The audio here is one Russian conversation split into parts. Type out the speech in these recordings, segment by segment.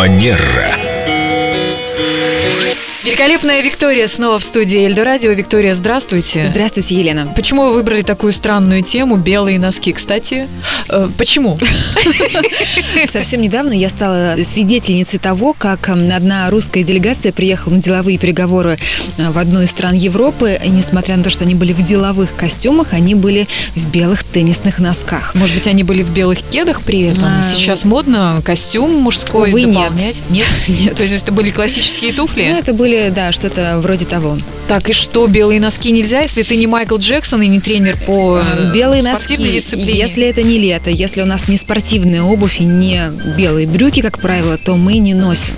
Манера. Великолепная Виктория снова в студии Эльдо Радио. Виктория, здравствуйте. Здравствуйте, Елена. Почему вы выбрали такую странную тему белые носки, кстати? Э, почему? Совсем недавно я стала свидетельницей того, как одна русская делегация приехала на деловые переговоры э, в одну из стран Европы, и несмотря на то, что они были в деловых костюмах, они были в белых теннисных носках. Может быть, они были в белых кедах при этом? А, Сейчас модно костюм мужской Увы, дополнять? Нет. Нет? Нет. То есть это были классические туфли? Ну, это были, да, что-то вроде того. Так, и что, белые носки нельзя, если ты не Майкл Джексон и не тренер по э, Белые носки, дисциплине? если это не лето, если у нас не спортивная обувь и не белые брюки, как правило, то мы не носим.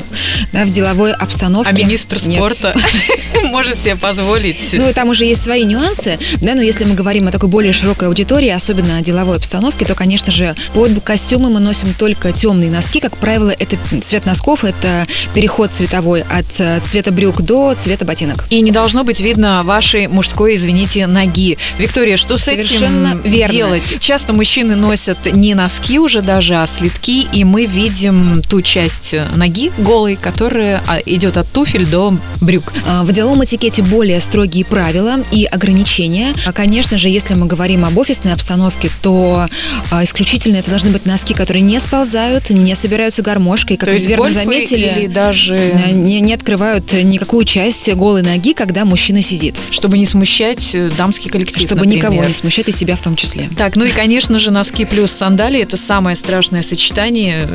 Да, в деловой обстановке. А министр спорта может себе позволить. Ну, и там уже есть свои нюансы, да, но если мы говорим о такой более широкой аудитории, особенно о деловой обстановке, то, конечно же, под костюмы мы носим только темные носки. Как правило, это цвет носков, это переход цветовой от э, цвета брюк до цвета ботинок. И не должно быть видно вашей мужской, извините, ноги. Виктория, что с Совершенно этим верно. делать? Часто мужчины носят не носки уже даже, а слитки, и мы видим ту часть ноги голой, которая а, идет от туфель до брюк. А, в деловом этикете более строгие правила и ограничения. А, конечно же, если мы говорим об офисной обстановке, то исключительно это должны быть носки, которые не сползают, не собираются гармошкой, как то вы верно заметили, или даже не, не открывают никакую часть голой ноги, когда мужчина сидит. Чтобы не смущать э, дамский коллектив, Чтобы например. никого не смущать, и себя в том числе. Так, ну и, конечно же, носки плюс сандали – это самое страшное сочетание,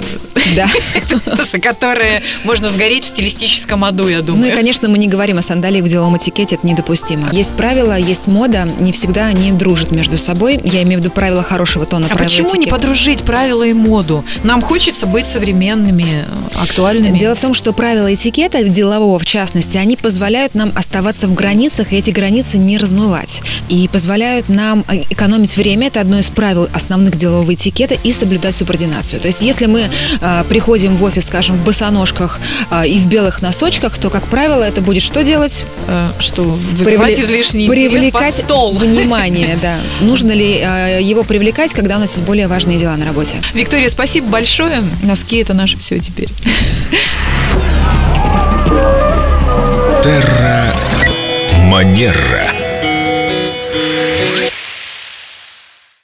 да. за которое можно сгореть в стилистическом аду, я думаю. Ну и, конечно, мы не говорим о сандалиях в деловом этикете, это недопустимо. Есть правила, есть мода, не всегда они дружат между собой. Я имею в виду правила хорошего тона, А почему этикета. не подружить правила и моду? Нам хочется быть современными, актуальными. Дело в том, что правила этикета, делового в частности, они позволяют нам оставаться в границах, и эти границы не размывать. И позволяют нам э, экономить время, это одно из правил основных делового этикета, и соблюдать субординацию. То есть, если мы э, приходим в офис, скажем, в босоножках э, и в белых носочках, то, как правило, это будет что делать? Э, что, вызывать Привле... излишний Привлекать стол. внимание, да. Нужно ли э, его привлекать, когда у нас есть более важные дела на работе? Виктория, спасибо большое. Носки – это наше все теперь. Терра Манера.